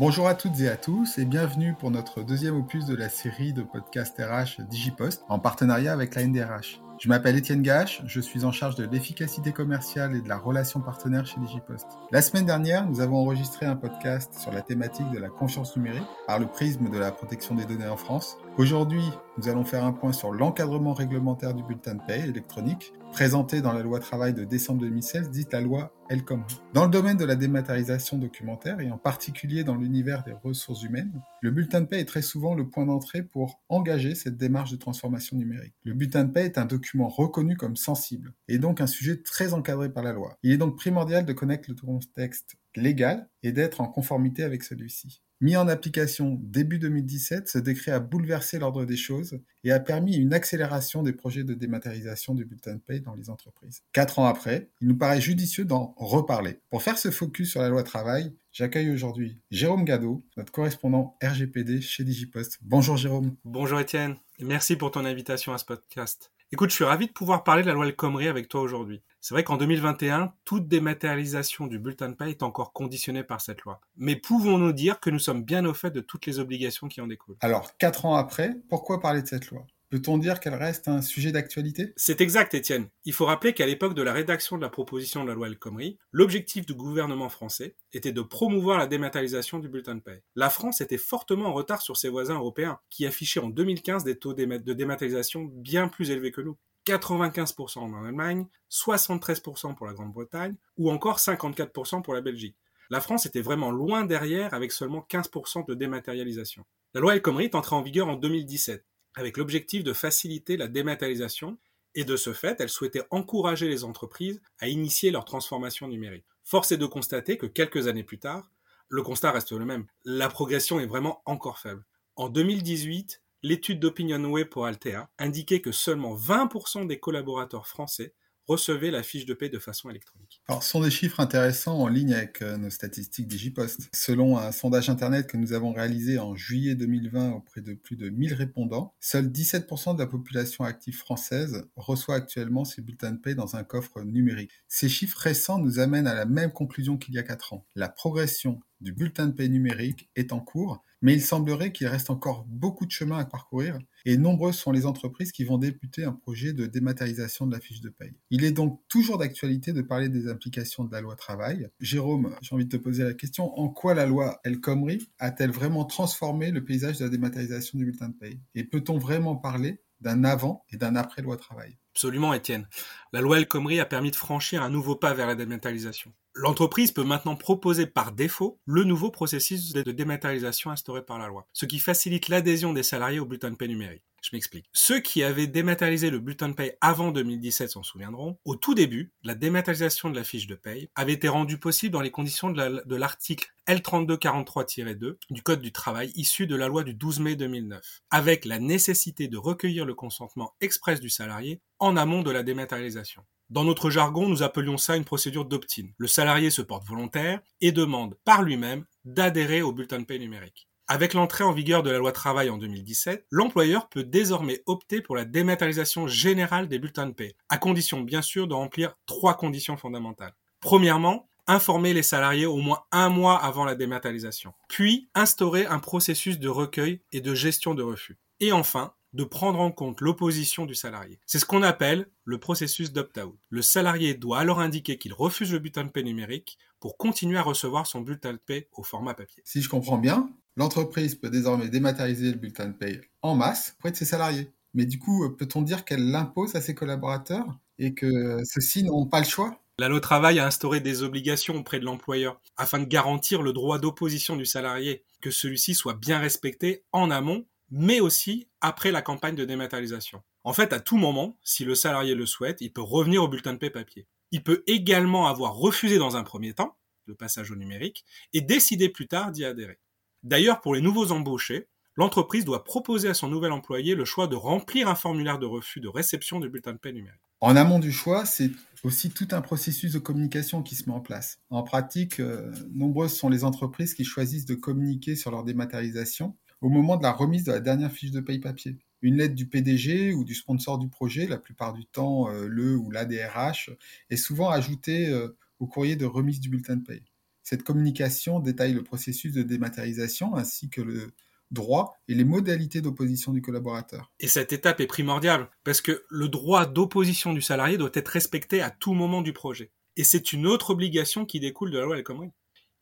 Bonjour à toutes et à tous et bienvenue pour notre deuxième opus de la série de podcasts RH Digipost en partenariat avec la NDRH. Je m'appelle Étienne Gache, je suis en charge de l'efficacité commerciale et de la relation partenaire chez Digipost. La semaine dernière, nous avons enregistré un podcast sur la thématique de la confiance numérique par le prisme de la protection des données en France. Aujourd'hui, nous allons faire un point sur l'encadrement réglementaire du bulletin de paie électronique présenté dans la loi travail de décembre 2016, dite la loi El Khomri. Dans le domaine de la dématérialisation documentaire, et en particulier dans l'univers des ressources humaines, le bulletin de paie est très souvent le point d'entrée pour engager cette démarche de transformation numérique. Le bulletin de paie est un document reconnu comme sensible, et donc un sujet très encadré par la loi. Il est donc primordial de connaître le contexte légal et d'être en conformité avec celui-ci. Mis en application début 2017, ce décret a bouleversé l'ordre des choses et a permis une accélération des projets de dématérialisation du bulletin de paye dans les entreprises. Quatre ans après, il nous paraît judicieux d'en reparler. Pour faire ce focus sur la loi travail, j'accueille aujourd'hui Jérôme Gado, notre correspondant RGPD chez Digipost. Bonjour Jérôme. Bonjour Étienne, merci pour ton invitation à ce podcast. Écoute, je suis ravi de pouvoir parler de la loi El Khomri avec toi aujourd'hui. C'est vrai qu'en 2021, toute dématérialisation du bulletin de paie est encore conditionnée par cette loi. Mais pouvons-nous dire que nous sommes bien au fait de toutes les obligations qui en découlent? Alors, quatre ans après, pourquoi parler de cette loi? Peut-on dire qu'elle reste un sujet d'actualité? C'est exact, Étienne. Il faut rappeler qu'à l'époque de la rédaction de la proposition de la loi El Khomri, l'objectif du gouvernement français était de promouvoir la dématérialisation du bulletin de paie. La France était fortement en retard sur ses voisins européens, qui affichaient en 2015 des taux de dématérialisation bien plus élevés que nous. 95% en Allemagne, 73% pour la Grande-Bretagne, ou encore 54% pour la Belgique. La France était vraiment loin derrière avec seulement 15% de dématérialisation. La loi El Khomri est entrée en vigueur en 2017 avec l'objectif de faciliter la dématérialisation et de ce fait, elle souhaitait encourager les entreprises à initier leur transformation numérique. Force est de constater que quelques années plus tard, le constat reste le même. La progression est vraiment encore faible. En 2018, l'étude d'OpinionWay pour Altea indiquait que seulement 20% des collaborateurs français recevez la fiche de paie de façon électronique. Ce sont des chiffres intéressants en ligne avec euh, nos statistiques Digipost. Selon un sondage Internet que nous avons réalisé en juillet 2020 auprès de plus de 1000 répondants, seuls 17% de la population active française reçoit actuellement ses bulletins de paie dans un coffre numérique. Ces chiffres récents nous amènent à la même conclusion qu'il y a 4 ans. La progression du bulletin de paie numérique est en cours, mais il semblerait qu'il reste encore beaucoup de chemin à parcourir et nombreuses sont les entreprises qui vont débuter un projet de dématérialisation de la fiche de paie. Il est donc toujours d'actualité de parler des implications de la loi travail. Jérôme, j'ai envie de te poser la question, en quoi la loi El Khomri a-t-elle vraiment transformé le paysage de la dématérialisation du bulletin de paie Et peut-on vraiment parler d'un avant et d'un après loi travail? Absolument, Étienne. La loi El Khomri a permis de franchir un nouveau pas vers la dématérialisation. L'entreprise peut maintenant proposer par défaut le nouveau processus de dématérialisation instauré par la loi, ce qui facilite l'adhésion des salariés au bulletin de paie numérique. Je m'explique. Ceux qui avaient dématérialisé le bulletin de paie avant 2017 s'en souviendront. Au tout début, la dématérialisation de la fiche de paie avait été rendue possible dans les conditions de l'article L3243-2 du Code du travail issu de la loi du 12 mai 2009, avec la nécessité de recueillir le consentement express du salarié en amont de la dématérialisation. Dans notre jargon, nous appelions ça une procédure d'opt-in. Le salarié se porte volontaire et demande par lui-même d'adhérer au bulletin de paie numérique. Avec l'entrée en vigueur de la loi travail en 2017, l'employeur peut désormais opter pour la dématérialisation générale des bulletins de paie, à condition bien sûr de remplir trois conditions fondamentales. Premièrement, informer les salariés au moins un mois avant la dématérialisation, puis instaurer un processus de recueil et de gestion de refus. Et enfin, de prendre en compte l'opposition du salarié. C'est ce qu'on appelle le processus d'opt-out. Le salarié doit alors indiquer qu'il refuse le bulletin de paie numérique pour continuer à recevoir son bulletin de paie au format papier. Si je comprends bien, l'entreprise peut désormais dématérialiser le bulletin de paie en masse auprès de ses salariés. Mais du coup, peut-on dire qu'elle l'impose à ses collaborateurs et que ceux-ci n'ont pas le choix? La loi travail a instauré des obligations auprès de l'employeur afin de garantir le droit d'opposition du salarié, que celui-ci soit bien respecté en amont mais aussi après la campagne de dématérialisation. En fait, à tout moment, si le salarié le souhaite, il peut revenir au bulletin de paie papier. Il peut également avoir refusé dans un premier temps le passage au numérique et décider plus tard d'y adhérer. D'ailleurs, pour les nouveaux embauchés, l'entreprise doit proposer à son nouvel employé le choix de remplir un formulaire de refus de réception du bulletin de paie numérique. En amont du choix, c'est aussi tout un processus de communication qui se met en place. En pratique, euh, nombreuses sont les entreprises qui choisissent de communiquer sur leur dématérialisation au moment de la remise de la dernière fiche de paye papier. Une lettre du PDG ou du sponsor du projet, la plupart du temps euh, le ou la DRH, est souvent ajoutée euh, au courrier de remise du bulletin de paye. Cette communication détaille le processus de dématérialisation ainsi que le droit et les modalités d'opposition du collaborateur. Et cette étape est primordiale parce que le droit d'opposition du salarié doit être respecté à tout moment du projet. Et c'est une autre obligation qui découle de la loi El Khomri.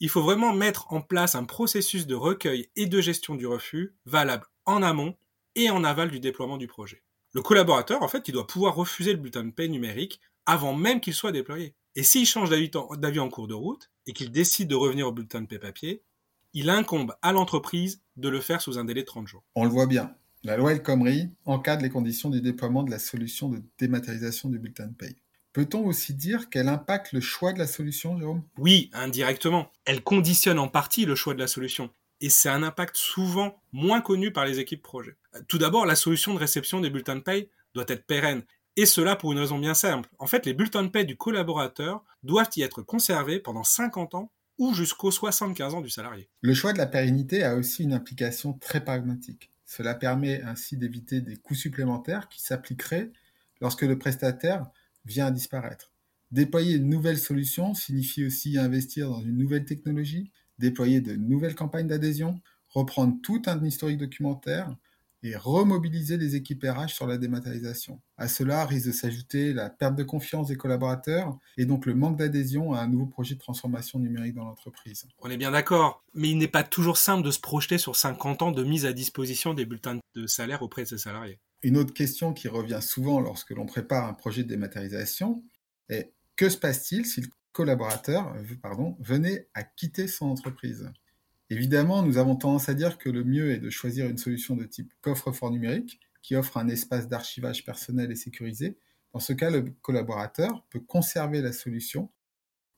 Il faut vraiment mettre en place un processus de recueil et de gestion du refus valable en amont et en aval du déploiement du projet. Le collaborateur, en fait, il doit pouvoir refuser le bulletin de paie numérique avant même qu'il soit déployé. Et s'il change d'avis en cours de route et qu'il décide de revenir au bulletin de paie papier, il incombe à l'entreprise de le faire sous un délai de 30 jours. On le voit bien. La loi El Khomri encadre les conditions du déploiement de la solution de dématérialisation du bulletin de paie. Peut-on aussi dire qu'elle impacte le choix de la solution, Jérôme? Oui, indirectement. Elle conditionne en partie le choix de la solution. Et c'est un impact souvent moins connu par les équipes projet. Tout d'abord, la solution de réception des bulletins de paie doit être pérenne. Et cela pour une raison bien simple. En fait, les bulletins de paie du collaborateur doivent y être conservés pendant 50 ans ou jusqu'aux 75 ans du salarié. Le choix de la pérennité a aussi une implication très pragmatique. Cela permet ainsi d'éviter des coûts supplémentaires qui s'appliqueraient lorsque le prestataire vient à disparaître. Déployer une nouvelle solution signifie aussi investir dans une nouvelle technologie, déployer de nouvelles campagnes d'adhésion, reprendre tout un historique documentaire, et remobiliser les équipes RH sur la dématérialisation. À cela risque de s'ajouter la perte de confiance des collaborateurs et donc le manque d'adhésion à un nouveau projet de transformation numérique dans l'entreprise. On est bien d'accord, mais il n'est pas toujours simple de se projeter sur 50 ans de mise à disposition des bulletins de salaire auprès de ses salariés. Une autre question qui revient souvent lorsque l'on prépare un projet de dématérialisation est que se passe-t-il si le collaborateur venait à quitter son entreprise? Évidemment, nous avons tendance à dire que le mieux est de choisir une solution de type coffre-fort numérique qui offre un espace d'archivage personnel et sécurisé. Dans ce cas, le collaborateur peut conserver la solution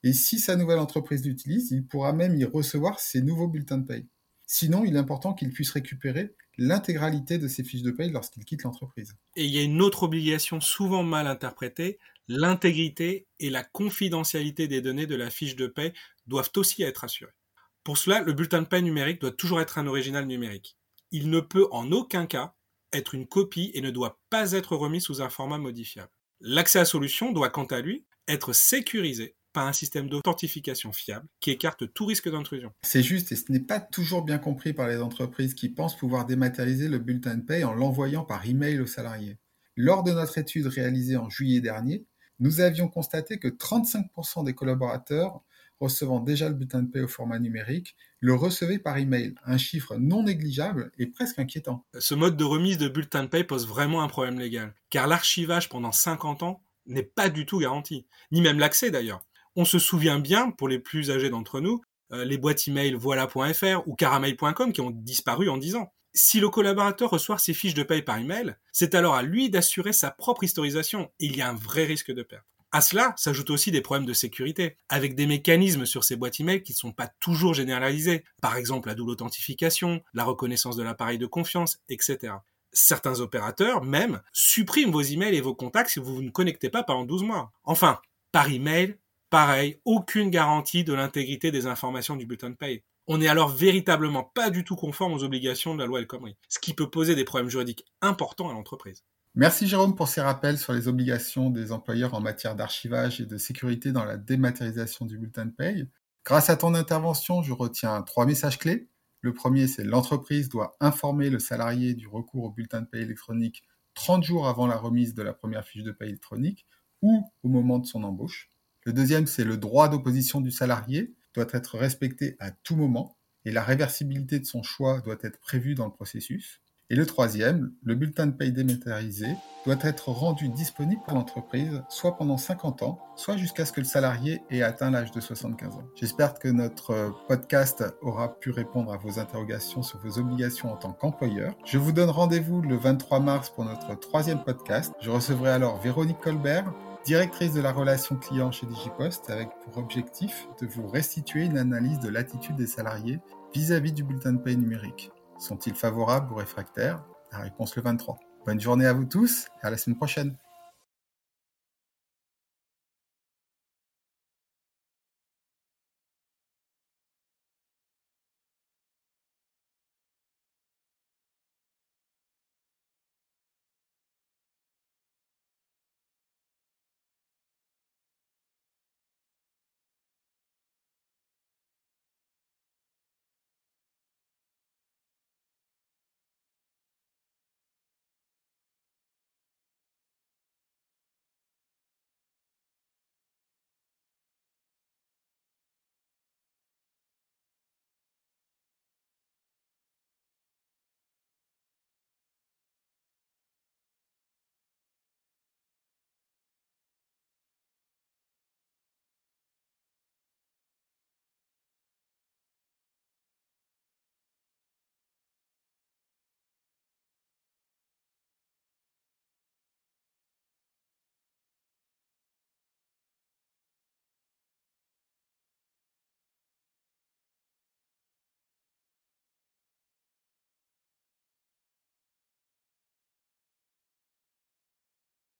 et si sa nouvelle entreprise l'utilise, il pourra même y recevoir ses nouveaux bulletins de paye. Sinon, il est important qu'il puisse récupérer l'intégralité de ses fiches de paye lorsqu'il quitte l'entreprise. Et il y a une autre obligation souvent mal interprétée, l'intégrité et la confidentialité des données de la fiche de paye doivent aussi être assurées. Pour cela, le bulletin de paie numérique doit toujours être un original numérique. Il ne peut en aucun cas être une copie et ne doit pas être remis sous un format modifiable. L'accès à solution doit quant à lui être sécurisé par un système d'authentification fiable qui écarte tout risque d'intrusion. C'est juste et ce n'est pas toujours bien compris par les entreprises qui pensent pouvoir dématérialiser le bulletin de paie en l'envoyant par email aux salariés. Lors de notre étude réalisée en juillet dernier, nous avions constaté que 35% des collaborateurs recevant déjà le bulletin de paie au format numérique, le recevait par email, un chiffre non négligeable et presque inquiétant. Ce mode de remise de bulletin de paie pose vraiment un problème légal, car l'archivage pendant 50 ans n'est pas du tout garanti, ni même l'accès d'ailleurs. On se souvient bien, pour les plus âgés d'entre nous, euh, les boîtes email voilà.fr ou caramel.com qui ont disparu en 10 ans. Si le collaborateur reçoit ses fiches de paie par email, c'est alors à lui d'assurer sa propre historisation. il y a un vrai risque de perte. À cela s'ajoutent aussi des problèmes de sécurité, avec des mécanismes sur ces boîtes email qui ne sont pas toujours généralisés, par exemple la double authentification, la reconnaissance de l'appareil de confiance, etc. Certains opérateurs, même, suppriment vos emails et vos contacts si vous ne connectez pas pendant 12 mois. Enfin, par email, pareil, aucune garantie de l'intégrité des informations du bulletin de paye. On n'est alors véritablement pas du tout conforme aux obligations de la loi El Khomri, ce qui peut poser des problèmes juridiques importants à l'entreprise. Merci Jérôme pour ces rappels sur les obligations des employeurs en matière d'archivage et de sécurité dans la dématérialisation du bulletin de paye. Grâce à ton intervention, je retiens trois messages clés. Le premier, c'est l'entreprise doit informer le salarié du recours au bulletin de paye électronique 30 jours avant la remise de la première fiche de paye électronique ou au moment de son embauche. Le deuxième, c'est le droit d'opposition du salarié doit être respecté à tout moment et la réversibilité de son choix doit être prévue dans le processus. Et le troisième, le bulletin de paye dématérialisé doit être rendu disponible pour l'entreprise, soit pendant 50 ans, soit jusqu'à ce que le salarié ait atteint l'âge de 75 ans. J'espère que notre podcast aura pu répondre à vos interrogations sur vos obligations en tant qu'employeur. Je vous donne rendez-vous le 23 mars pour notre troisième podcast. Je recevrai alors Véronique Colbert, directrice de la relation client chez Digipost, avec pour objectif de vous restituer une analyse de l'attitude des salariés vis-à-vis -vis du bulletin de paye numérique. Sont-ils favorables ou réfractaires? La réponse le 23. Bonne journée à vous tous et à la semaine prochaine.